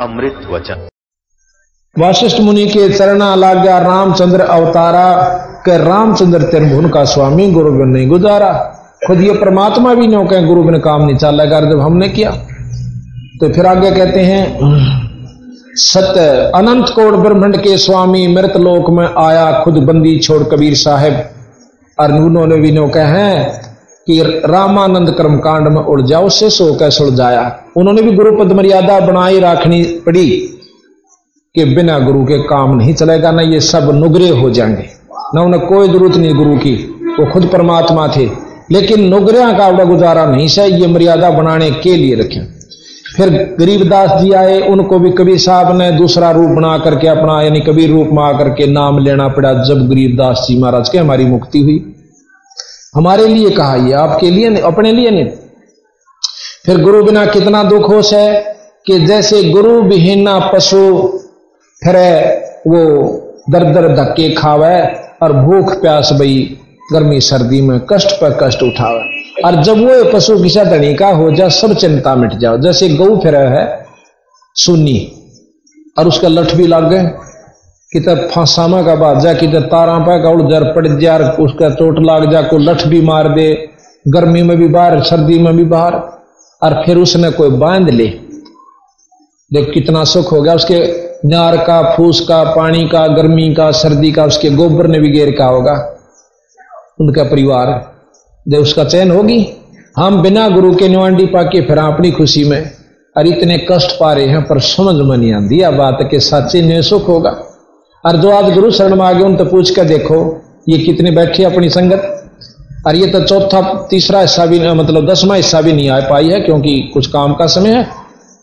अमृत वचन। वाशिष्ठ मुनि के चरणा लाग्या रामचंद्र अवतारा के रामचंद्र त्रिभुवन का स्वामी गुरु बिन नहीं गुजारा। खुद ये परमात्मा भी नहीं गुरु बिन काम नहीं चल लगा जब हमने किया। तो फिर आगे कहते हैं, सत्य अनंत कोट ब्रह्मंड के स्वामी, मृत लोक में आया खुद बंदी छोड़ कबीर साहेब। और उन्होंने भी नो कहे कि रामानंद कर्म कांड में उड़ जाओ से सो कै सुलझाया उन्होंने भी गुरु पद मर्यादा बनाई रखनी पड़ी कि बिना गुरु के काम नहीं चलेगा, ना ये सब नुगरे हो जाएँगे। ना उन्हें कोई ज़रूरत नहीं गुरु की, वो खुद परमात्मा थे। लेकिन नुगरिया का अपना गुजारा नहीं से ये मर्यादा बनाने के लिए रखे। फिर गरीबदास जी आए, उनको भी कबीर साहब ने दूसरा रूप बना करके अपना, यानी कबीर रूप में आकर के नाम लेना पड़ा। जब गरीबदास जी महाराज के हमारी मुक्ति हुई। हमारे लिए कहा ये, आपके लिए नहीं, अपने लिए नहीं। फिर गुरु बिना कितना दुख होश है कि जैसे गुरु विहीना पशु, फिर वो दर दर धक्के खावे और भूख प्यास बई गर्मी सर्दी में कष्ट पर कष्ट उठावे। और जब वो पशु किसा धनी का हो जा सब चिंता मिट जाओ। जैसे गऊ फिर है सुनी और उसका लठ भी लग गए। कितने फांसामा का बाद जा कितने तारा का उड़ जर पड़ जा उसका चोट लाग जा को लठ भी मार दे, गर्मी में भी बाहर, सर्दी में भी बाहर, और फिर उसने कोई बाँध ले। देख कितना सुख हो गया, उसके नार का, फूस का, पानी का, गर्मी का, सर्दी का, उसके गोबर ने भी घेर का होगा, उनका परिवार। जब उसका चयन होगी। हम बिना गुरु के निवांडी पाके फिर अपनी खुशी में, और इतने कष्ट पा रहे हैं, पर समझ में नहीं आती बात के सच्चे ने सुख होगा। और जो आज गुरु शरण में आ गए उन तो पूछ कर देखो, ये कितने बैठे अपनी संगत? और ये तो चौथा, तीसरा हिस्सा भी मतलब दसवा हिस्सा भी नहीं आ पाई है, क्योंकि कुछ काम का समय है।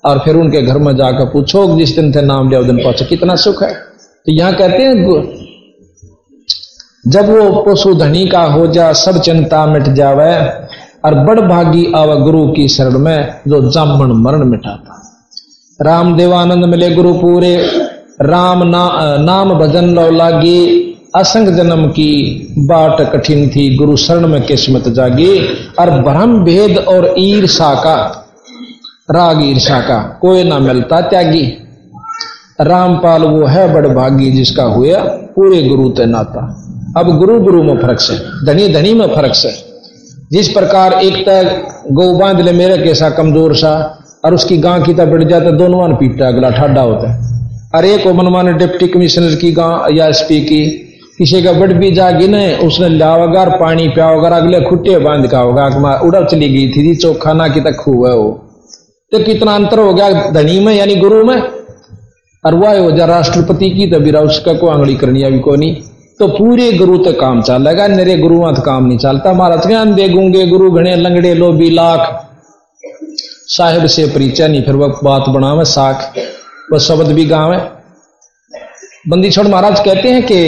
और फिर उनके घर में जाकर पूछो, जिस दिन थे नाम लिया, उस दिन पहुँचे, कितना सुख है। तो यहाँ कहते हैं जब वो पशु धनी का हो जा, सब चिंता मिट जावे, और बड़ भागी आव गुरु की शरण में, जो जामन मरण मिटाता। राम देवानंद मिले गुरु पूरे राम ना, नाम भजन लो लागी असंग जन्म की बाट कठिन थी गुरु शरण में किस्मत जागी और ब्रह्म भेद और ईर्षा का राग ईर्षा का कोई ना मिलता त्यागी। रामपाल वो है बड़ भागी जिसका हुआ पूरे गुरु ते नाता। अब गुरु गुरु में फ़र्क से धनी धनी में फ़र्क से। जिस प्रकार एक तक गौ बाँध ले मेरे कैसा कमज़ोर सा और उसकी गां की तब बढ़ जाता दोनों वन पीटता अगला ठाडा होता है। और एक मनमान डिप्टी कमिश्नर की गां या एसपी की। किसी का बड़ भी जागी न उसने लियावगा पानी पियावगा अगले खुट्टे बाँध का होगा उड़ा चली गई थी चौखा ना की तक हुआ वो। तो कितना अंतर हो गया धनी में, यानी गुरु में? और वह हो जा राष्ट्रपति की तो बिरा उसका को आंगड़ी करनी अभी को नहीं तो पूरे गुरु तक काम चलेगा मेरे गुरु तो काम नहीं चलता। महाराज ज्ञान दे गूँगे गुरु, घने लंगड़े लोभी लाख। साहेब से परिचय नहीं, फिर वह बात बनावे साख। वह शब्द भी गाँव है। बंदी छोड़ महाराज कहते हैं कि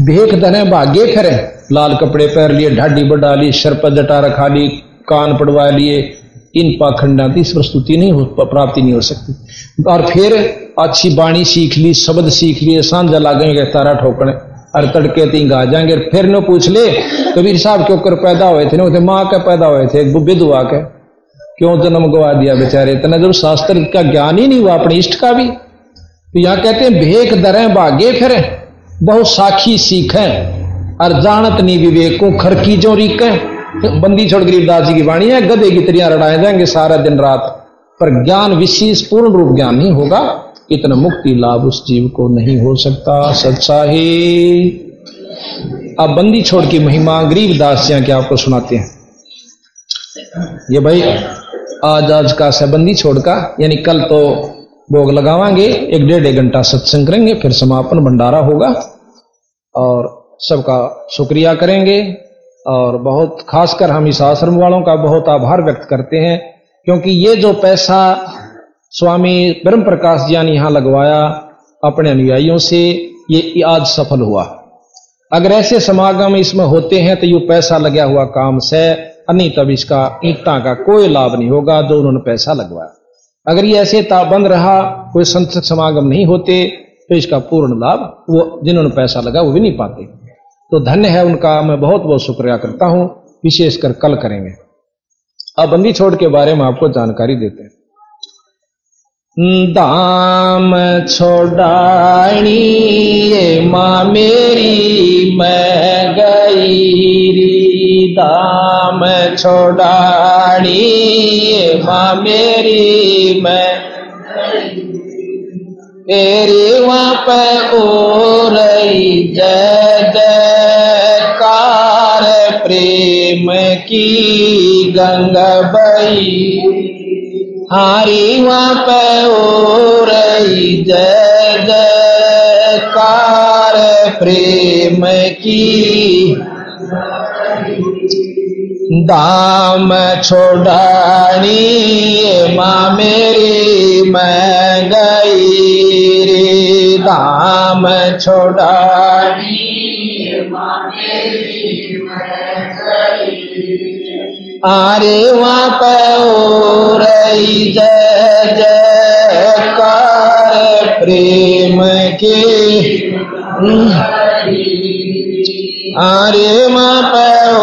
भेख धने भाग्य फिर, लाल कपड़े पहन लिए, ढाडी बढ़ा ली सर जटा रखा ली, कान पड़वा लिए। इन पाखंडा की प्रस्तुति नहीं हो प्राप्ति नहीं हो सकती। और फिर अच्छी बाणी सीख ली, शब्द सीख लिए, सांझा लागेंगे तारा ठोकने। और तड़के तीन गा जाएँगे, फिर न पूछ ले, कबीर साहब क्यों कर पैदा हुए थे, ना उसे माँ के पैदा हुए थे विधवा के। क्यों जन्म गवा दिया बेचारे? इतना जब शास्त्र का ज्ञान ही नहीं हुआ, अपने इष्ट का भी। तो यहाँ कहते हैं भेख दरें, भागे फिर, बहुत साखी सीखें, और जानत नहीं विवेक को खरकी जो रीकें। बंदी छोड़ गरीबदास जी की वाणी है, गधे की तरिया रड़ाए जाएँगे सारा दिन रात। पर ज्ञान, विशेष पूर्ण रूप ज्ञान नहीं होगा, इतना मुक्ति लाभ उस जीव को नहीं हो सकता सच्चा ही अब बंदी छोड़ की महिमा गरीबदास जी के आपको सुनाते हैं? ये भाई आज आज का सबंदी छोड़ का यानी कल तो भोग लगावांगे, एक डेढ़ घंटा सत्संग करेंगे, फिर समापन भंडारा होगा, और सबका शुक्रिया करेंगे, और बहुत, खासकर हम इस आश्रम वालों का बहुत आभार व्यक्त करते हैं, क्योंकि ये जो पैसा स्वामी ब्रह्म प्रकाश जी ने यहाँ लगवाया अपने अनुयायियों से, ये आज सफल हुआ। अगर ऐसे समागम इसमें होते हैं तो यू पैसा लगा हुआ काम से नहीं तब इसका ईटा का कोई लाभ नहीं होगा, जो उन्होंने पैसा लगवाया। अगर ये ऐसे ताबंद रहा, कोई संत समागम नहीं होते तो इसका पूर्ण लाभ वो, जिन्होंने पैसा लगा, वो भी नहीं पाते। तो धन्य है उनका, मैं बहुत बहुत शुक्रिया करता हूँ विशेषकर कल करेंगे। अब बंदी छोड़ के बारे में आपको जानकारी देते हैं। दाम छोड़ानी ये माँ मेरी, मैं गई दाम छोड़ानी ये माँ मेरी, मैं तेरी वहाँ पे ओ रही। जय जयकार प्रेम की गंगा बई हारी वहाँ पे ओ रही जय जयकार प्रेम की। दाम छोड़ानी माँ मेरी, मैं गई रे। दाम छोड़ानी आरे वहाँ पे रही जय जयकार प्रेम के। वहाँ पे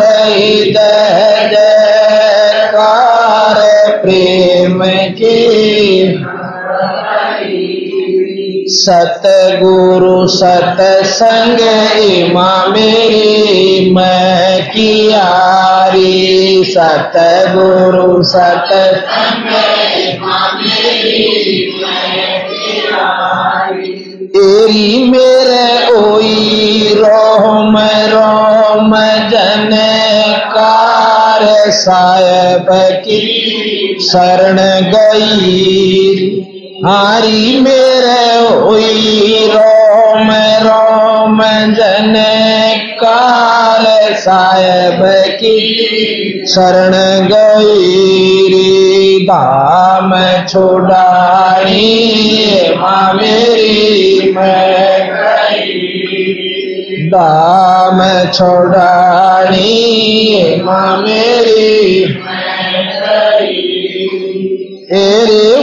रही जय जयकार प्रेम के। सतगुरु सतसंग इमा मेरी मैं कियारी सतगुरु सत तेरी मेरे ओई रोम रोम जन कार साहेब की शरण गई। हारी मेरे ओई रोम रोम जन साहेब की शरण गई दाम छोड़ानी माँ मेरी मैं दाम छोड़ानी माँ मेरी तेरे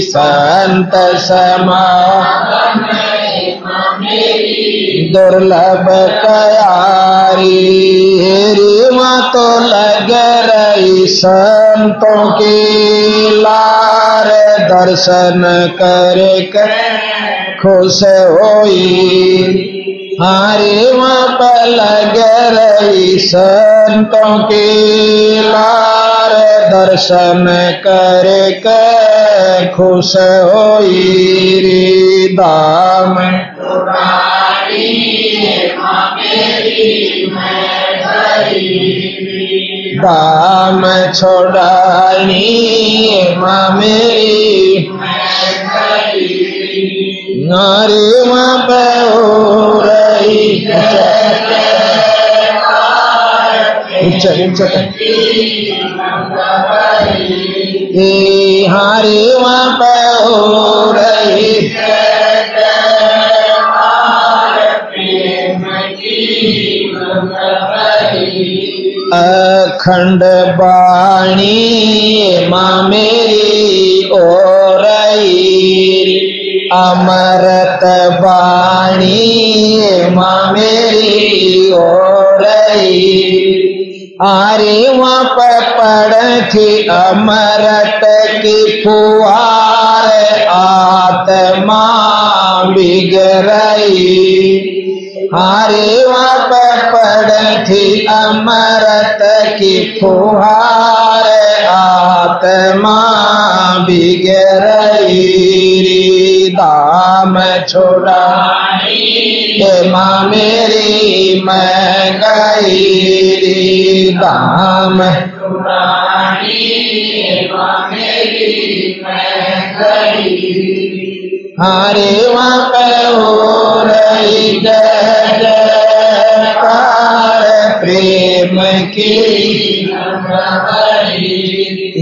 शांत समागम माँ मेरी दुर्लभ कयारी माँ तो लग रही संतों की लार दर्शन कर खुश होई हरे वहाँ पर लग रही संतों की लार दर्शन कर के खुश हो दाम दाम छोड़ानी माँ मेरी। नारे वहाँ पे हो पे हो रही अखंड बाणी माँ मेरी ओ रही। अमरत बाणी माँ मेरी ओ रही। आरे वहाँ पर पड़ थी अमरत की फुआर आत्मा बिगरई आरे वहाँ पर पड़ थी अमरत की फुहार, आत्मा बिगरई दाम छोड़ा। माँ मेरी मैं गई दाम हरे वहाँ रही जय जयकार प्रेम की।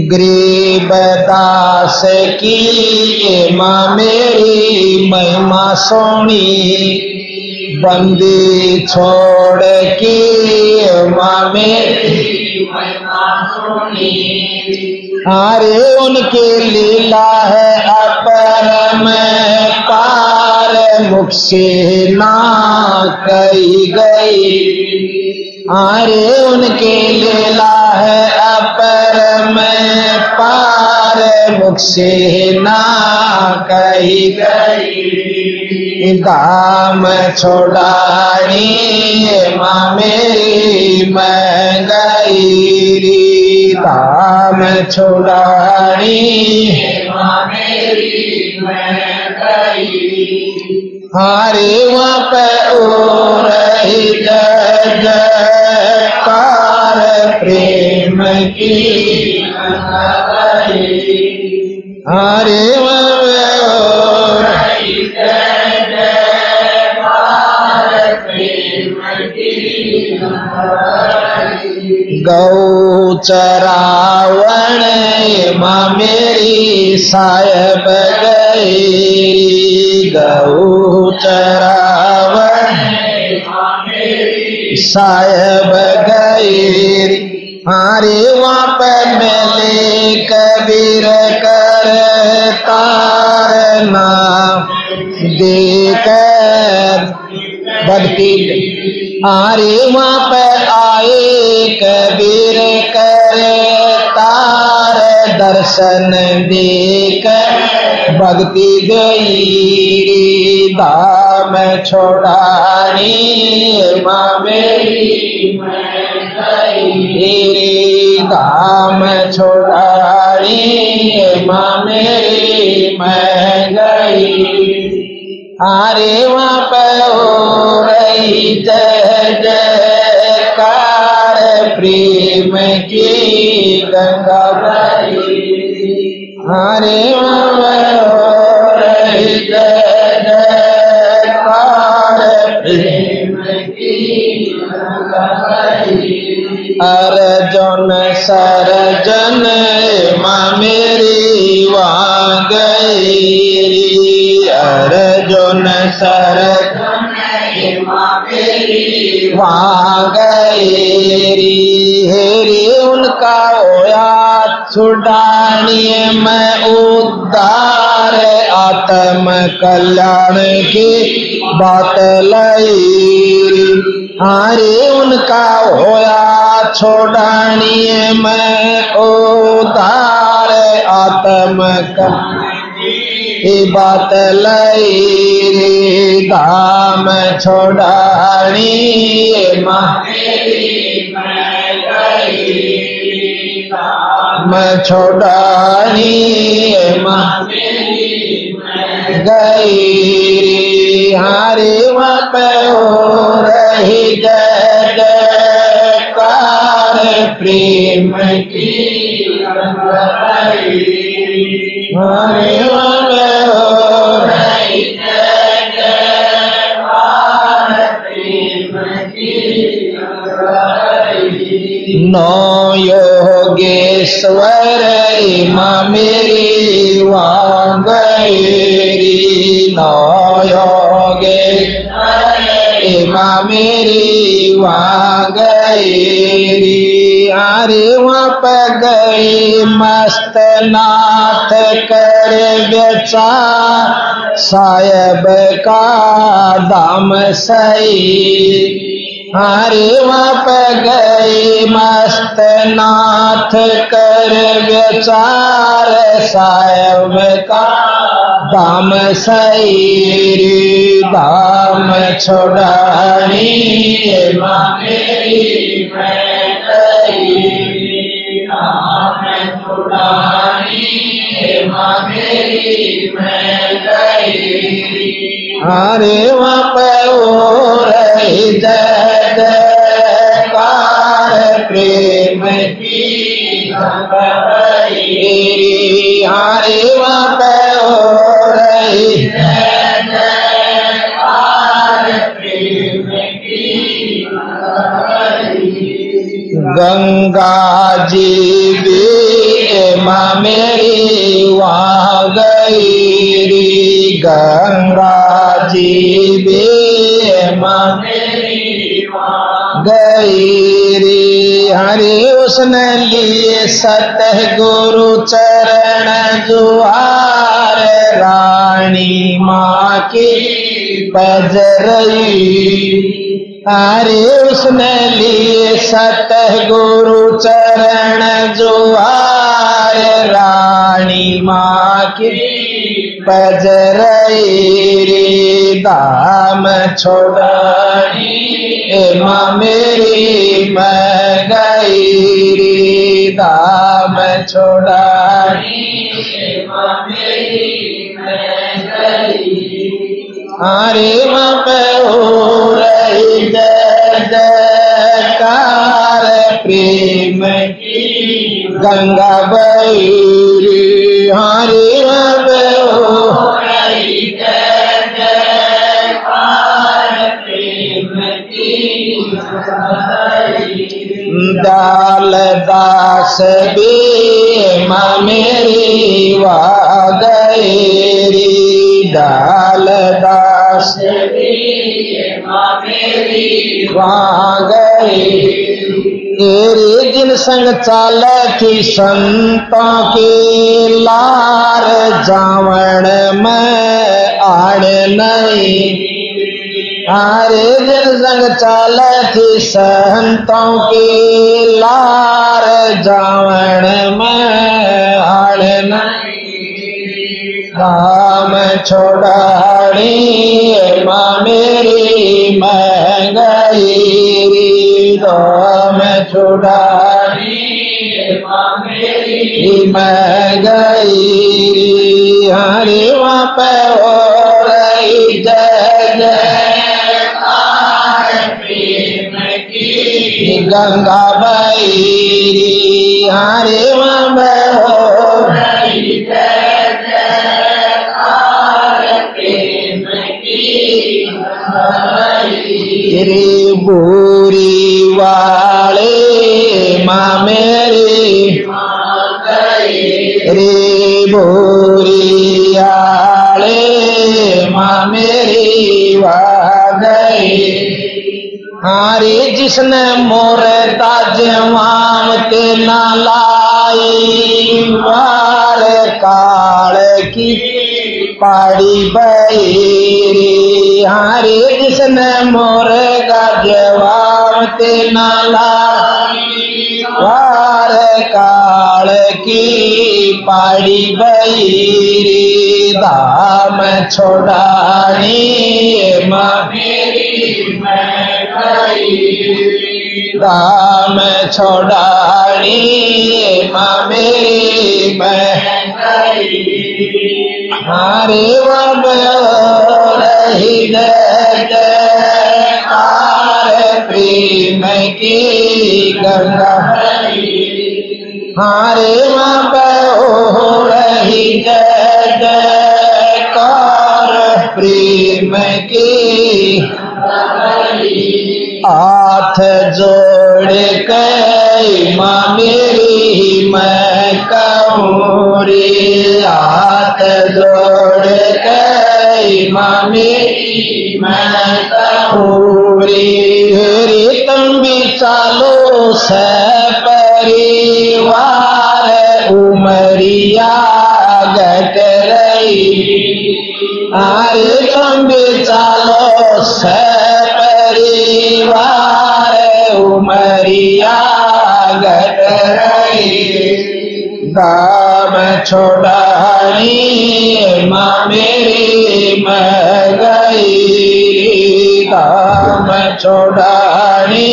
गरीब दास की माँ मेरी महिमा सोनी। बंदी छोड़ की माँ मेरी महिमा अरे उनकी लीला है अपरम पार मुख से ना कही गई। अरे उनकी लीला है अपरम पार मुख से ना कही गई। दाम माँ मेरी मैं गई दाम छोड़ानी हरे रही जय जयकार प्रेम की हरे गौ चरावण माँ मेरी साहेब गई। गौ चरावण साहेब गई। हरे वहाँ मिले कबीर कर तार आरे वहाँ पर आए, कबीर कर तार दर्शन देख। भक्ति गई दाम छोड़ानी, माँ मेरी दाम छोड़ानी, माँ मेरी मैं गई। अरे वहाँ पर हो रही जय जयकार प्रेम की गंगा अरे वहाँ पर हो रही जय जयकार प्रेम अर्जुन सरजन माँ मेरी वहाँ गई गई हेरी उनका होया छुड़ानिए, मैं उद्धार आत्म कल्याण की बात लई हरे उनका होया छोड़ानिए, मैं उदार आत्म की बात लई दाम छोड़ानी छोड़ानी माँ। गई हारे वहाँ पे हो रही जयकार, प्रेम की हारे वहाँ पे हो रही नौ योगेश्वर माँ मेरी वहाँ गई नौ योगेश्वर माँ मेरी वहाँ गई अरे वहाँ पर गई मस्त नाथ कर बेचा। साहेब का दाम सही। हरे वहाँ पे गए मस्त नाथ कर विचार साहेब का दाम सैरी दाम छोड़ानी मेरी मैं हरे हो रही जयकार प्रेम की हरे रही। गंगा जी भी माँ मेरी वहाँ गई री गंगा जी भी माँ गई री हरे उसने लिए सतह गुरु चरण जुआर रानी माँ की बजरई। हरे उसने लिए सतह गुरु चरण जुआर रानी माँ की बजरई। रे दाम छोड़नी ए माँ मेरी मैं गई दाम छोड़नी हरे माँ रही जय जयकार प्रेम गंगा बैरी। हरे माँ दाल दास भी मेरी वा गई दाल दास तेरे दिन संग चाल की संतों के लार जावण में आड़ नहीं। हरे दिन संग चाल थी संतों के लार जावण में आड़ राम छोड़ाड़ी, माँ मेरी, मैं गई। राम छोड़ाड़ी, मैं गई। हरे वहाँ पे हो रही जय जय। गंगा बई हरे वहाँ पे हो। तेरे बोरी वाले माँ गई। हारे जिसने मोर ताजवाम के ना लाई। वार काल की पाड़ी बैरी। हारे जिसने मोर का जवाब ते ना लाई वार काल की पाड़ी बैरी दाम छोड़ानी माँ दाम छोड़ानी मेरी मैं हरे वब रही जयकार प्रेम की गंगा। हरे वब रही जय जयकार प्रेम की। हाथ जोड़ के माँ मेरी मैं कहूँ हाथ जोड़ के माँ मेरी, मैं कहूँ रे रे चालो से परिवार उमरिया गट रही अरे तुम चालो से परिवार उमरिया गट रही छोड़ानी माँ मेरी मैं गई। दाम छोड़ानी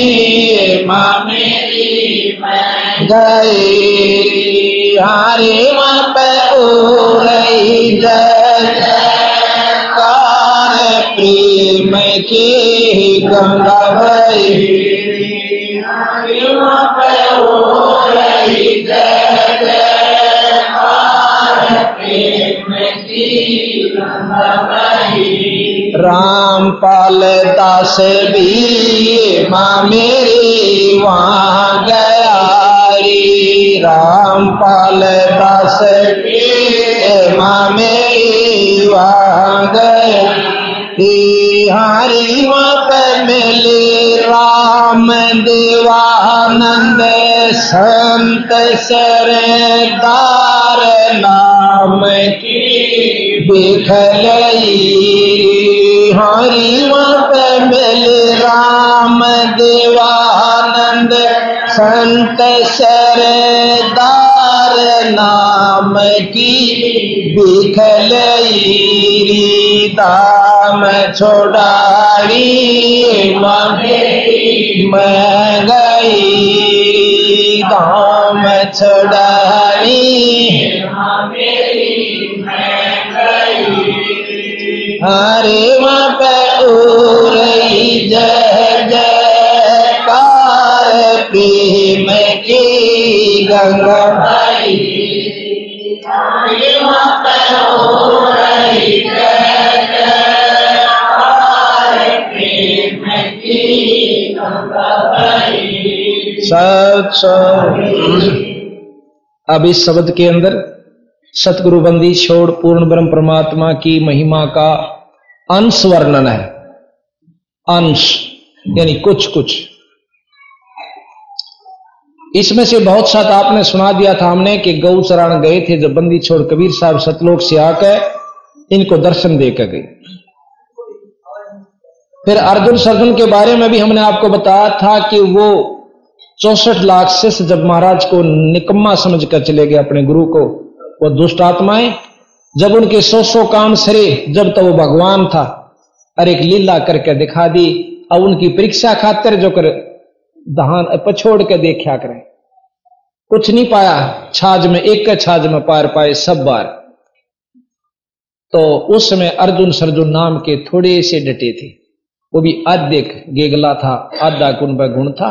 माँ मेरी गए हरे मन पे जय कार प्रेम के गंगा भई हरे मन राम पाल दास भी माँ मेरी वहाँ गया रे। राम पाल दास माँ मेरी वहाँ गया हरी वहाँ पे मिले राम देवानंद संत सरदार नाम की बिखलई हरिवत मिल राम देवानंद संत सरदार नाम की बिखलई दाम छोड़ाड़ी मैं गई दाम छोड़ाड़ी हरे वहाँ पे उरई जय हरे जय जयकार, प्रेम की गंगा। अब इस शब्द के अंदर सतगुरु बंदी छोड़ पूर्ण ब्रह्म परमात्मा की महिमा का अंश वर्णन है। अंश, यानी कुछ कुछ इसमें से बहुत साथ आपने सुना दिया था हमने कि गौ चरण गए थे, जब बंदी छोड़ कबीर साहब सतलोक से आकर इनको दर्शन देकर गए फिर अर्जुन सर्जुन के बारे में भी हमने आपको बताया था कि वो चौसठ लाख शिष्य जब महाराज को निकम्मा समझ कर चले गए अपने गुरु को, वो दुष्ट आत्माएँ, जब उनके सौ सौ काम सरे, जब तो वो भगवान था, और एक लीला करके दिखा दी, और उनकी परीक्षा खातिर जो कर दहान पछोड़ के देखा करें। कुछ नहीं पाया, छाज में, एक के छाज में पार पाए सब बार। तो उस समय अर्जुन सर्जुन नाम के थोड़े से डटे थे। वो भी आधिक गेगला था आधा गुण गुण था।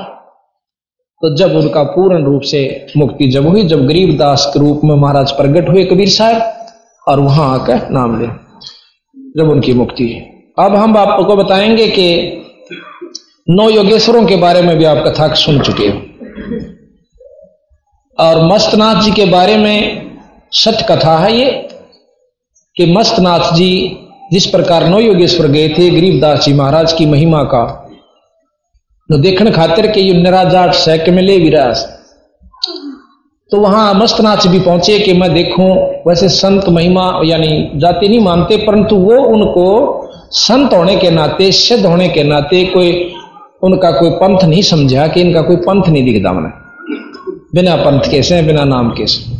तो जब उनका पूर्ण रूप से मुक्ति जब हुई, जब गरीबदास के रूप में महाराज प्रकट हुए कबीर साहब, और वहाँ आकर नाम ले, जब उनकी मुक्ति अब हम आपको बताएँगे कि नौ योगेश्वरों के बारे में भी आप कथा सुन चुके हो। और मस्तनाथ जी के बारे में सत्य कथा है ये, कि मस्तनाथ जी जिस प्रकार नौ योगेश्वर गए थे गरीबदास जी महाराज की महिमा का तो देखने खातिर के ये निराजाट सैक में ले विरास तो वहाँ मस्तनाथ भी पहुँचे कि मैं देखूँ, वैसे संत महिमा, यानी जाति नहीं मानते, परंतु वो उनको संत होने के नाते, सिद्ध होने के नाते कोई उनका कोई पंथ नहीं समझा कि इनका कोई पंथ नहीं दिखता मैंने बिना पंथ के से, बिना नाम के से।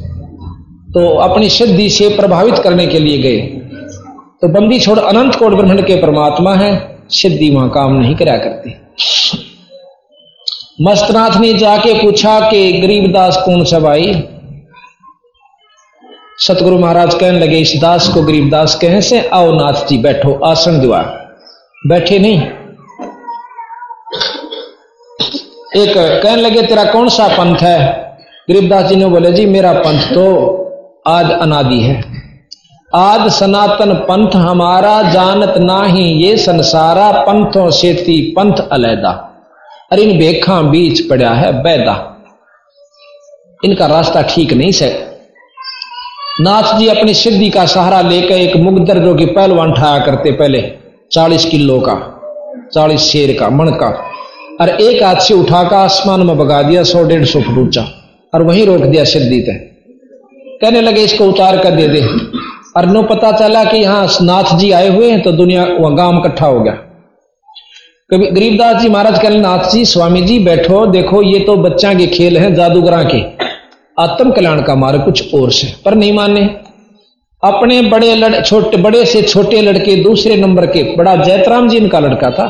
तो अपनी सिद्धि से प्रभावित करने के लिए गए। तो बंदी छोड़ अनंत कोट ब्रह्मंड के परमात्मा है, सिद्धि वहाँ काम नहीं करा करती। मस्तनाथ ने जाके पूछा कि गरीबदास कौन सा भाई सतगुरु महाराज कहने लगे, इस दास को गरीबदास कहे से, आओ नाथ जी बैठो, आसन दिवा बैठे नहीं। एक कहने लगे, तेरा कौन सा पंथ है? गरीबदास जी ने बोले, जी, मेरा पंथ तो आज अनादि है। आज सनातन पंथ हमारा जानत ना ही ये संसारा पंथों से थी पंथ अलैदा। अरे इन बेखा बीच पड़ा है बैदा। इनका रास्ता ठीक नहीं से। नाथ जी अपनी सिद्धि का सहारा लेकर एक मुगदर जो कि पहलवान ठाया करते पहले, चालीस किलो का, चालीस शेर का, मण का और एक हाथ से उठाकर आसमान में बगा दिया, सौ डेढ़ सौ फुट ऊँचा, और वहीं रोक दिया सिद्धि तय कहने लगे, इसको उतार कर दे दे। और नो पता चला कि यहाँ नाथ जी आए हुए हैं तो दुनिया, वहाँ गाँव इकट्ठा हो गया। कभी गरीबदास जी महाराज कहने नाथ जी, स्वामी जी, बैठो, देखो, ये तो बच्चा के खेल है, जादूगरा के। आत्म कल्याण का मार्ग कुछ और से, पर नहीं माने। अपने बड़े लड़, छोटे, बड़े से छोटे लड़के, दूसरे नंबर के, बड़ा जैतराम जी इनका लड़का था,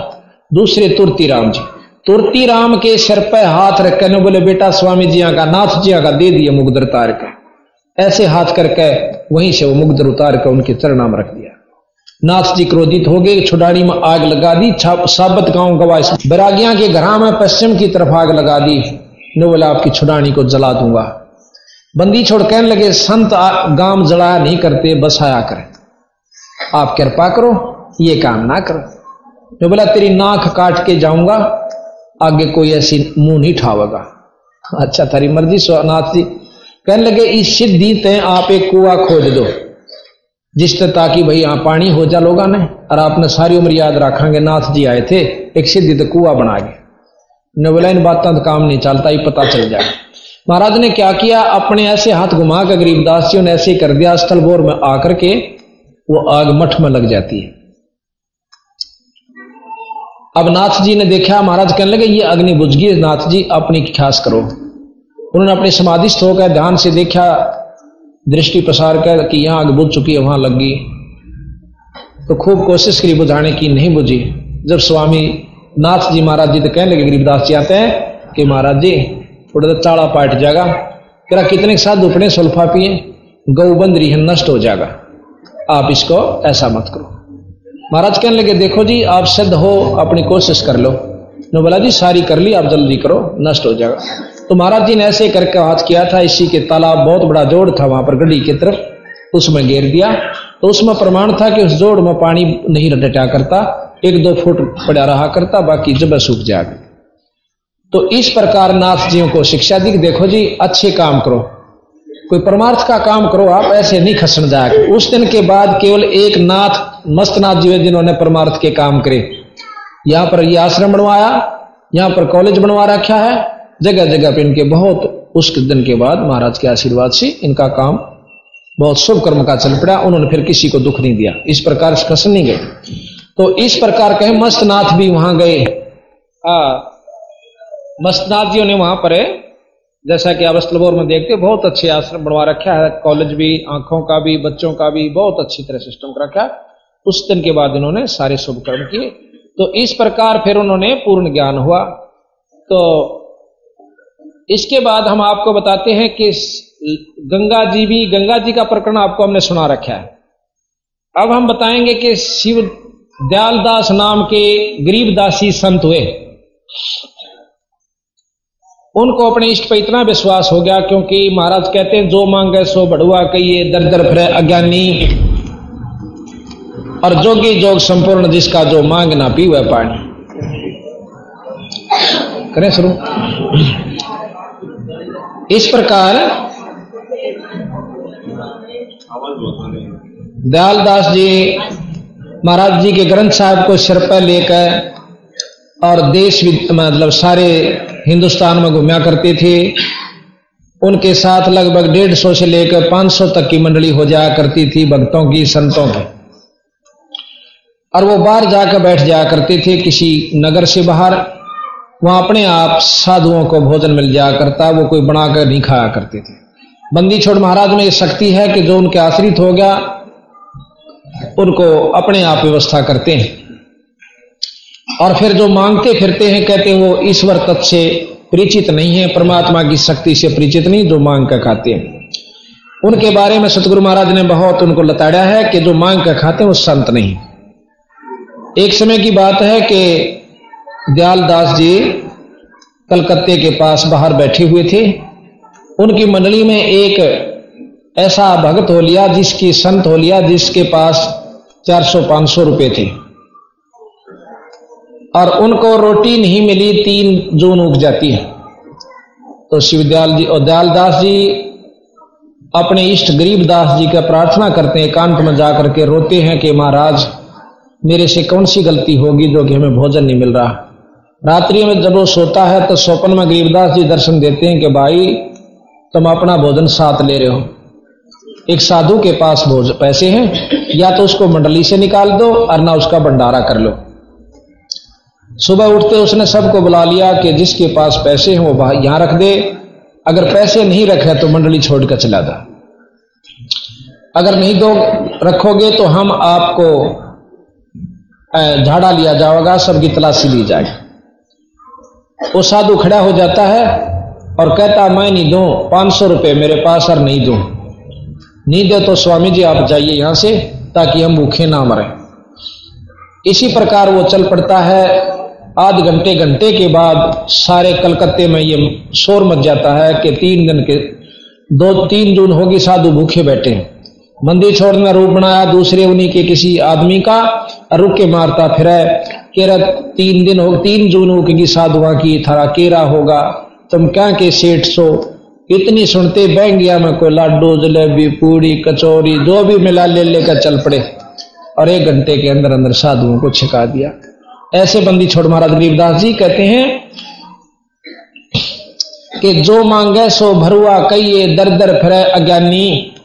दूसरे तुरती राम जी। तुरती राम के सिर पर हाथ रख ने बोले, बेटा स्वामी जी का नाथ जी का दे दिया मुगदर तार का। ऐसे हाथ करके वहीं से वो मुगदर उतार कर उनके चरणाम रख दिया। नाथ जी क्रोधित हो गए, छुडाड़ी में आग लगा दी साबत गाँव गवाह बैरागिया के घरा में पश्चिम की तरफ़ आग लगा दी। ने बोला, आपकी छुडानी को जला दूँगा। बंदी छोड़ कहने लगे, संत गाँव जलाया नहीं करते बसाया करें। आप कृपा करो, ये काम ना करो। जो बोला, तेरी नाक काट के जाऊँगा आगे कोई ऐसी मुँह नहीं ठावेगा अच्छा थारी मर्ज़ी, सोनाथ जी। कहने लगे, इस सिद्धि ते आप एक कुआ खोद दो, जिस ताकि भाई यहाँ पानी हो जा लोगा ने, और आपने सारी उम्र याद रखेंगे। नाथ जी आए थे, एक सिद्धि तो कुआ बना गए ने बोला इन बातों तो काम नहीं चलता ही पता चल जाए। महाराज ने क्या किया? अपने ऐसे हाथ घुमा कर गरीबदास जी ने ऐसे कर दिया, स्थल बोर में आकर के वो आग मठ में लग जाती है। अब नाथ जी ने देखा, महाराज कहने लगे, ये अग्नि बुझ गई नाथ जी अपनी ख्यास करो। उन्होंने अपने समाधिस्थ होकर ध्यान से देखा, दृष्टि प्रसार कर कि यहाँ आग बुझ चुकी है, वहाँ लग गई। तो खूब कोशिश करी, बुझाने की नहीं बुझी। जब स्वामी नाथ जी महाराज जी तो कहने लगे, गरीबदास जी आते हैं? कि महाराज जी, थोड़ा तो चाड़ा पाट जाएगा। कह कितने साधु अपने सुल्फा पिए गौ बंद रही नष्ट हो जाएगा। आप इसको ऐसा मत करो। महाराज कहने लगे, देखो जी, आप सिद्ध हो, अपनी कोशिश कर लो। नो बोला, जी, सारी कर ली, आप जल्दी करो, नष्ट हो जाएगा। तो महाराज जी ने ऐसे करके हाथ किया था, इसी के तालाब, बहुत बड़ा जोड़ था वहाँ पर गड्डी की तरफ़, उसमें घेर दिया। तो उसमें प्रमाण था कि उस जोड़ में पानी नहीं डटा करता, एक दो फुट पड़ा रहा करता, बाकी जब सूख जाएगा। तो इस प्रकार नाथ जियों को शिक्षा दी देखो जी, अच्छे काम करो कोई परमार्थ का काम करो, आप ऐसे नहीं खसन जाए उस दिन के बाद केवल एक नाथ मस्तनाथ जी जिन्होंने परमार्थ के काम करे। यहाँ पर ये आश्रम बनवाया, यहाँ पर कॉलेज बनवा रखा है, जगह जगह पे इनके बहुत, उस दिन के बाद महाराज के आशीर्वाद से इनका काम बहुत शुभ कर्म का चल पड़ा, उन्होंने फिर किसी को दुख नहीं दिया। इस प्रकार खसन नहीं गए। तो इस प्रकार कहे मस्तनाथ भी वहाँ गए। मस्तनाथ जी ने वहाँ पर जैसा कि आप स्थलबोर में देखते हो, बहुत अच्छे आश्रम बनवा रखा है। कॉलेज भी, आँखों का भी, बच्चों का भी बहुत अच्छी तरह सिस्टम रखा उस दिन के बाद इन्होंने सारे शुभ कर्म किए। तो इस प्रकार फिर उन्होंने पूर्ण ज्ञान हुआ। तो इसके बाद हम आपको बताते हैं कि गंगा जी भी, गंगा जी का प्रकरण आपको हमने सुना रखा है। अब हम बताएँगे कि शिव दयालदास नाम के गरीबदासी संत हुए। उनको अपने इष्ट पर इतना विश्वास हो गया क्योंकि महाराज कहते हैं, जो मांगे सो बढ़ुआ कहिए दर दर फिर अज्ञानी। और जोगी जोग संपूर्ण जिसका जो मांग ना पी, वह पानी। करें शुरू। इस प्रकार दयालदास जी महाराज जी के ग्रंथ साहब को सिर पर लेकर और देश मतलब सारे हिंदुस्तान में घूमया करते थे। उनके साथ लगभग डेढ़ सौ से लेकर पाँच सौ तक की मंडली हो जाया करती थी भक्तों की, संतों की। और वो बाहर जाकर बैठ जाया करते थे किसी नगर से बाहर। वहाँ अपने आप साधुओं को भोजन मिल जाया करता, वो कोई बनाकर नहीं खाया करते थे। बंदी छोड़ महाराज में ये शक्ति है कि जो उनके आश्रित हो गया, उनको अपने आप व्यवस्था करते हैं। और फिर जो मांगते फिरते हैं, कहते हैं, वो ईश्वर तत्व से परिचित नहीं है, परमात्मा की शक्ति से परिचित नहीं, जो मांग कर खाते हैं। उनके बारे में सतगुरु महाराज ने बहुत उनको लताड़ा है कि जो मांग कर खाते हैं, वो संत नहीं एक समय की बात है कि दयालदास जी कलकत्ते के पास बाहर बैठे हुए थे। उनकी मंडली में एक ऐसा भगत हो लिया जिसकी संत हो लिया, जिसके पास 400-500 रुपए थे। और उनको रोटी नहीं मिली, तीन जून उग जाती है। तो शिवदयाल जी और दयालदास जी अपने इष्ट गरीबदास जी का प्रार्थना करते हैं, एकांत में जाकर के रोते हैं कि महाराज, मेरे से कौन सी गलती होगी जो कि हमें भोजन नहीं मिल रहा? रात्रि में जब वो सोता है तो स्वप्न में गरीबदास जी दर्शन देते हैं कि भाई, तुम अपना भोजन साथ ले रहे हो। एक साधु के पास भोज पैसे हैं, या तो उसको मंडली से निकाल दो और ना उसका भंडारा कर लो। सुबह उठते उसने सबको बुला लिया कि जिसके पास पैसे हैं वो यहाँ रख दे। अगर पैसे नहीं रखे तो मंडली छोड़कर चला जा। अगर नहीं दो रखोगे तो हम आपको झाड़ा लिया जाएगा, सबकी तलाशी ली जाएगी। वो साधु खड़ा हो जाता है और कहता, मैं नहीं दू, पाँच सौ रुपये मेरे पास और नहीं दू। नहीं दे तो स्वामी जी आप जाइए यहाँ से ताकि हम भूखे ना मरें। इसी प्रकार वो चल पड़ता है। आध घंटे घंटे के बाद सारे कलकत्ते में ये शोर मच जाता है कि तीन दिन के, दो, तीन जून होगी साधु भूखे बैठे हैं। मंदिर छोड़ने रूप बनाया, दूसरे उन्हीं के किसी आदमी का रुक के मारता फिर केरा तीन दिन हो, तीन जून होगी साधुआ की थारा केरा होगा, तुम क्या के सेठ सो? इतनी सुनते बह गया मैं कोई लाडू, जलेबी, पूड़ी, कचौरी, जो भी मिला ले लेकर चल पड़े। और एक घंटे के अंदर अंदर साधुओं को छिका दिया। ऐसे बंदी छोड़ महाराज गरीबदास जी कहते हैं कि जो मांगे सो भरुआ कहिए, दर दर फिर अज्ञानी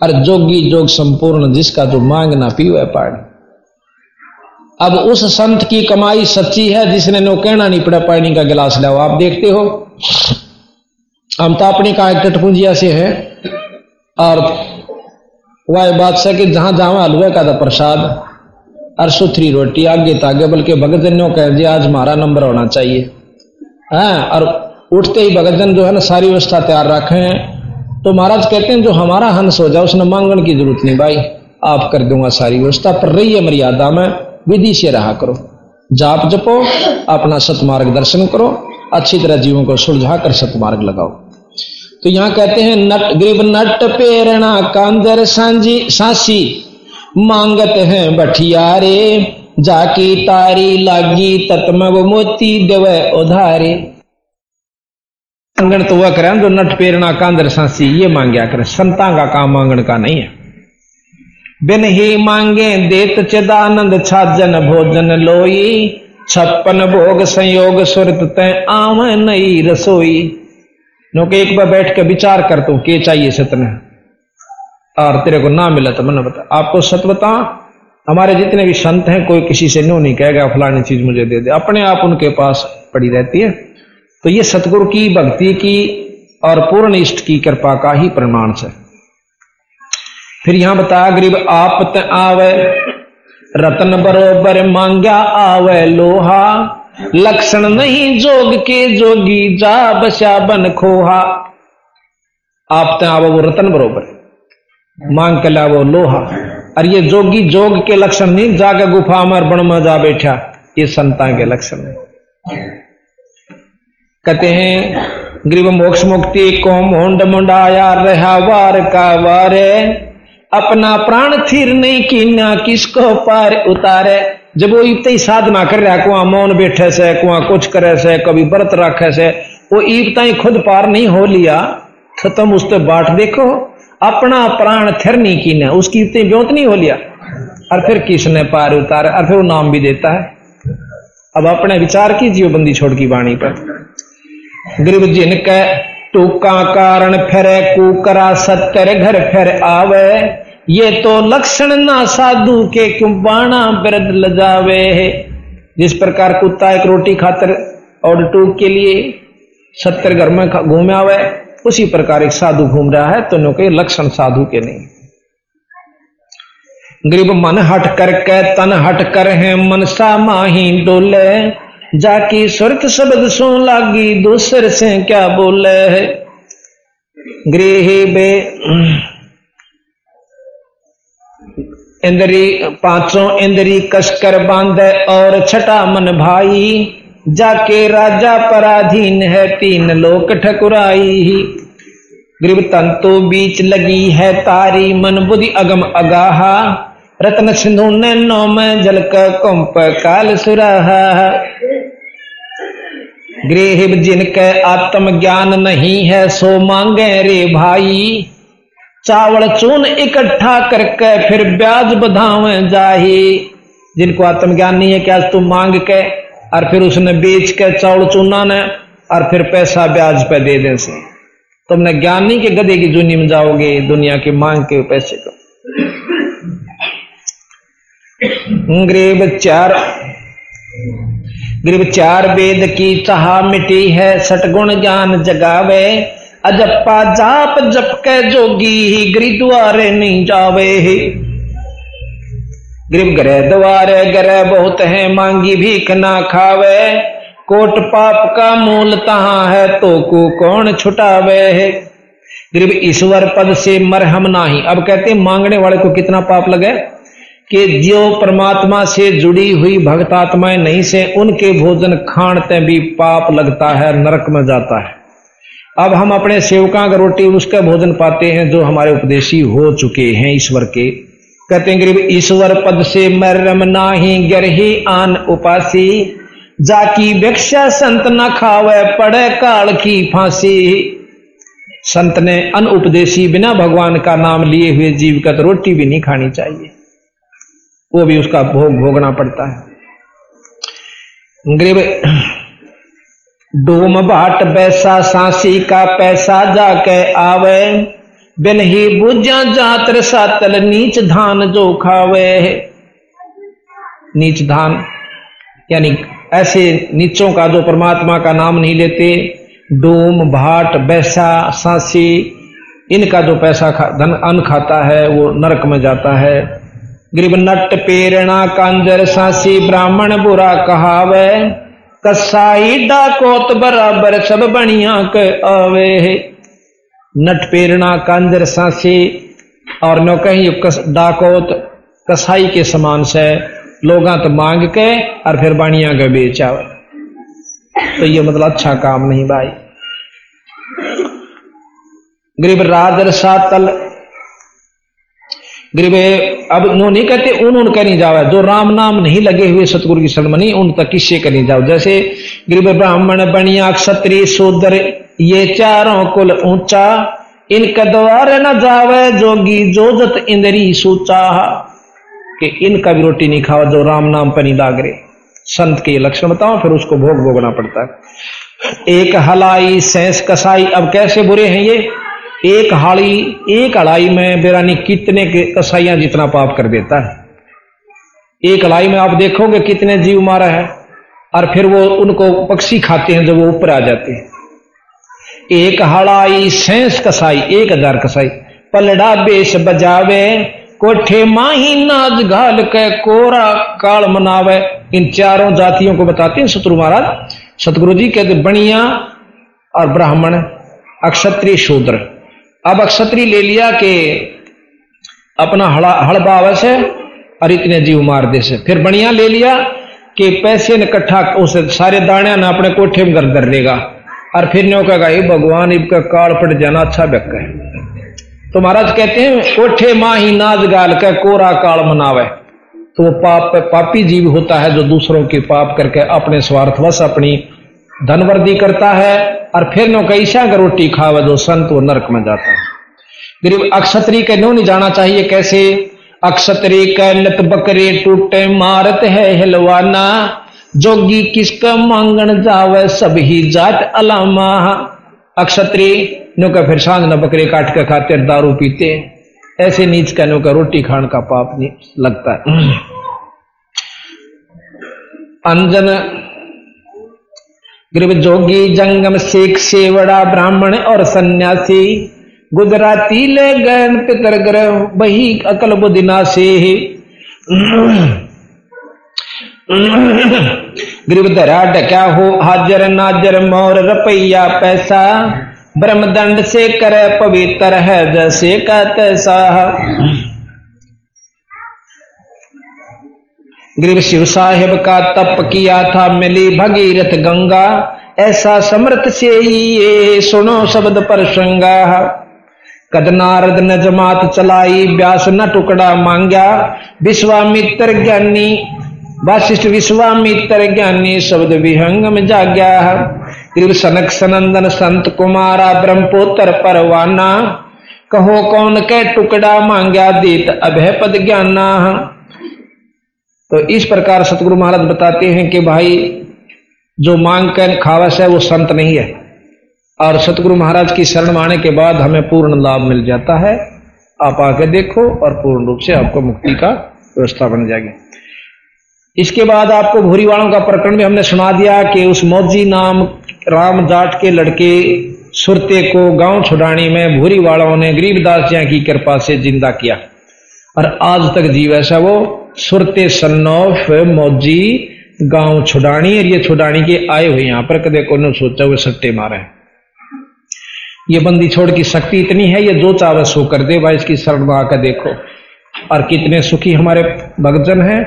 और जोगी जोग संपूर्ण, जिसका जो मांग ना पीवे पानी। अब उस संत की कमाई सच्ची है, जिसने नो कहना नहीं पड़ा पानी का गिलास लाओ। आप देखते हो, हम तो अपनी का टटपुंजिया से है, और वह बात से कि जहाँ जहाँ हलवे का था प्रसाद। और सुथरी रोटी, आगे तागे, बल्कि भगतजनों कह दिया आज हमारा नंबर होना चाहिए। हाँ और उठते ही भगतजन जो है ना, सारी व्यवस्था तैयार रखे हैं। तो महाराज कहते हैं, जो हमारा हंस हो जाए, उसने मांगण की ज़रूरत नहीं, भाई, आप कर दूँगा सारी व्यवस्था, पर रही है मर्यादा में, विधि से रहा करो। जाप जपो, अपना सतमार्ग दर्शन करो, अच्छी तरह जीवों को सुलझा कर सतमार्ग लगाओ। तो यहाँ कहते हैं, नट, ग्रीब नट पेरणा कांदर सांजी सांसी मांगत हैं बठियारे, जाकी तारी लागी तत्मव मोती देव उधारे। अंगण तो वह करें, जो नट पेरणा कांदर सांसी, ये मांगया करें। संता का काम मांगण का नहीं है। बिन ही मांगे, देत चिदानंद छाजन भोजन लोई। छप्पन भोग संयोग सुरत तय आम नई रसोई। नो के एक बार बैठ के विचार कर तू, के चाहिए सतने? और तेरे को ना मिला तो मैंने बता, आपको सत बता, हमारे जितने भी संत हैं, कोई किसी से नो नहीं कहेगा, फलानी चीज़ मुझे दे दे, अपने आप उनके पास पड़ी रहती है। तो ये सतगुरु की, भक्ति की और पूर्ण इष्ट की कृपा का ही प्रमाण है। फिर यहाँ बताया, गरीब आप आवे, रतन बरोबर मांग्या आवे लोहा, लक्षण नहीं जोग के जोगी, जा बसा बन खोहा। आप आवे वो रतन बरोबर। मांग के ला वो लोहा। और ये जोगी, जोग के लक्षण नहीं जाके गुफा में बन में जा बैठा। ये संता के लक्षण है। कहते हैं ग्रीव मोक्ष मुक्ति को मोड मुंडाया रहा वार का वारे अपना प्राण थिर नहीं कीना किसको पार उतारे। जब वो ईपते साधना कर रहा कुआ मौन बैठे से, कुआ कुछ करे से, कभी व्रत रखे से, वो ही खुद पार नहीं हो लिया तो तुम उस पर बाट देखो। अपना प्राण थिर नहीं कीना, उसकी इतनी नहीं हो लिया। और फिर किसने पार उतारे? और फिर वो नाम भी देता है। अब अपने विचार कीजिए बंदी छोड़ की वाणी पर। गरीब जिनके टूका कारण फिर कुकरा सत्तर घर फिर आवे। ये तो लक्षण ना साधु के क्यों बाणा बिरद लजावे है? जिस प्रकार कुत्ता एक रोटी खातर और टूक के लिए सत्तर घर में घूमे आवे उसी प्रकार एक साधु घूम रहा है तो के लक्षण साधु के नहीं। गरीब मन हट कर के तन हट कर है मनसा माही डोले। जाकी सुरत शब्द सो लागी, दूसर से क्या बोले है? गृह बे, इंद्री, पाँचों इंद्री कसकर बांधे, और छठा मन भाई। जाके राजा पराधीन है तीन लोक ठकुराई। ग्रीव तंतु बीच लगी है तारी, मन बुद्धि अगम अगाहा। रत्न सिंधु ने नौ में जल का कुंप काल सुराहा। गृह जिनके आत्म ज्ञान नहीं है, सो मांगे रे भाई। चावल चून इकट्ठा करके फिर ब्याज बधावे जाही। जिनको आत्मज्ञान नहीं है, क्या तुम मांग के और फिर उसने बेच के चावल चूना ने, और फिर पैसा ब्याज पे दे दे से। तुमने ज्ञान नहीं के गधे की जुनी में जाओगे, दुनिया की मांग के पैसे को? गरीब चार गरीब चार वेद की चाह मिटी है, सटगुण ज्ञान जगावे। अजप्पा जाप जप के जोगी ही गिरी द्वारे नहीं जावे। ही ग्रीब ग्रह द्वारे ग्रह बहुत है, मांगी भीख ना खावे। कोट पाप का मूल तहा है तो को कौन छुटावे है? गरीब, ईश्वर पद से मरहम नाही। अब कहते हैं, मांगने वाले को कितना पाप लगे? कि जो परमात्मा से जुड़ी हुई भक्त आत्माएँ नहीं से, उनके भोजन खाणते भी पाप लगता है, नरक में जाता है। अब हम अपने सेवका का रोटी, उसका भोजन पाते हैं, जो हमारे उपदेशी हो चुके हैं ईश्वर के। कहते हैं, गरीब ईश्वर पद से मरम नाही गरही आन उपासी। जाकी भिक्षा संत न खावे पड़े काल की फांसी। संत ने अन उपदेशी बिना भगवान का नाम लिए हुए जीव का तो रोटी भी नहीं खानी चाहिए। वो भी उसका भोग भोगना पड़ता है। गरीब, डोम बाट बैसा सांसी का पैसा जाके आवे। बिन ही बुझा जातर सातल नीच धान जो खावे नीच धान यानी ऐसे नीचों का जो परमात्मा का नाम नहीं लेते डोम भाट बैसा सांसी इनका जो पैसा खा, धन अन्न खाता है वो नरक में जाता है। गरीब नट पेरणा कांजर सासी ब्राह्मण बुरा कहावे कसाई डाकोत बराबर सब बनिया के आवे नट पेरणा कांजर सासी, और नो कहीं डाकोत, कसाई के समान से लोग तो मांग के और फिर बाणिया के बेच तो ये मतलब अच्छा काम नहीं भाई। गरीब राजर सातल, गरीब अब नो नहीं कहते उन उन नहीं जावे। जो राम नाम नहीं लगे हुए सतगुरु की शरण उन तक किससे नहीं जाओ। जैसे गरीब ब्राह्मण बनिया, क्षत्रिय, शूद्र ये चारों कुल ऊँचा, इनके द्वार न जावे जोगी जोजत इंद्री सूचा। कि इनका भी रोटी नहीं खावा जो राम नाम पर नहीं लाग रहे। संत के लक्षण बताओ, फिर उसको भोग भोगना पड़ता है। एक हलाई, सैंस कसाई, अब कैसे बुरे हैं ये? एक हाड़ी एक हड़ाई में बेरानी कितने कसाइया जितना पाप कर देता है। एक हड़ाई में आप देखोगे कितने जीव मारा है, और फिर वो उनको पक्षी खाते हैं जब वो ऊपर आ जाते हैं। एक हड़ाई, सैंस कसाई, एक हज़ार कसाई। पलड़ा बेस बजावे, कोठे माही नाच घाल के कोरा काल मनावे। इन चारों जातियों को बताते हैं शत्रु महाराज। सतगुरु जी कहते, बणिया और ब्राह्मण, अक्षत्रिय शूद्र। अब अक्षत्री ले लिया के अपना हड़ा हड़बावस है और इतने जीव मार दे से। फिर बनिया ले लिया कि पैसे ने इकट्ठा उस सारे दाने ना अपने कोठे में घर धर देगा। और फिर न्यो कहेगा ये भगवान इनका काल पट जाना अच्छा व्यक् है। तो महाराज कहते हैं कोठे माँ ही नाज गाल का कोरा काल मनावे। तो वो पाप पापी जीव होता है जो दूसरों के पाप करके अपने स्वार्थवश अपनी धनवर्दी करता है और फिर नो कैसा का रोटी खावे जो संत वो नरक में जाता है। गरीब अक्षत्री के नो नहीं जाना चाहिए कैसे? अक्षत्री का लत बकरे टूटे मारत है हिलवाना। जोगी किसका मांगन जावे, सब ही जात अलामा। अक्षत्री नो का फिर साँझ न बकरे काट के खाते दारू पीते। ऐसे नीच का नो का रोटी खान का पाप नहीं लगता। है अंजन गृह जोगी, जंगम शेख सेवड़ा, ब्राह्मण और सन्यासी, गुजराती ले गैन पितर ग्रह, बही अकल बुदिना से गिरधरा डक्या हो? हाजर नाजर मोर रपैया पैसा। ब्रह्मदंड से करे पवित्र है जैसे का तैसा ग्रीव शिव साहेब का तप किया था, मिली भगीरथ गंगा। ऐसा समृत से ही ये सुनो शब्द पर श्रृंगा कद नारद न जमात चलाई व्यास न टुकड़ा मांग्या विश्वामित्र ज्ञानी वशिष्ठ विश्वामित्र ज्ञानी शब्द विहंग में जाग्या सनक सनंदन संत कुमारा ब्रह्मपुत्र परवाना कहो कौन के टुकड़ा मांग्या दीत अभय पद ज्ञाना तो इस प्रकार सतगुरु महाराज बताते हैं कि भाई, जो मांग कर खावस है, वो संत नहीं है। और सतगुरु महाराज की शरण आने के बाद हमें पूर्ण लाभ मिल जाता है। आप आके देखो और पूर्ण रूप से आपको मुक्ति का व्यवस्था बन जाएगी। इसके बाद आपको भूरी वालों का प्रकरण भी हमने सुना दिया कि उस मौजी नाम राम जाट के लड़के सुरते को गाँव छुड़ाने में भूरी वालों ने गरीबदास जी की कृपा से ज़िंदा किया। और आज तक जीव ऐसा वो सुरते सन्नौफ, मौजी, गाँव छुडानी और ये छुडानी के आए हुए यहाँ पर कदे को सोचा हुए सट्टे मारे। ये बंदी छोड़ की शक्ति इतनी है, ये जो चावे सो कर दे भाई, इसकी शरण में आकर देखो। और कितने सुखी हमारे भगजन हैं।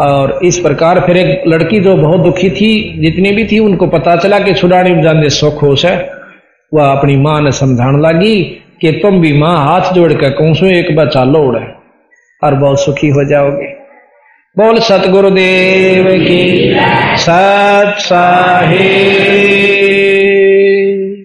और इस प्रकार फिर एक लड़की जो बहुत दुखी थी, जितनी भी थी उनको पता चला कि छुड़ाने में जाने सुख होश है। वह अपनी माँ ने समझाने लगी कि तुम भी माँ हाथ जोड़ कर कहूँ एक बच्चा लोड़ है और बहुत सुखी हो जाओगे। बोल, सतगुरुदेव की सत साहेब।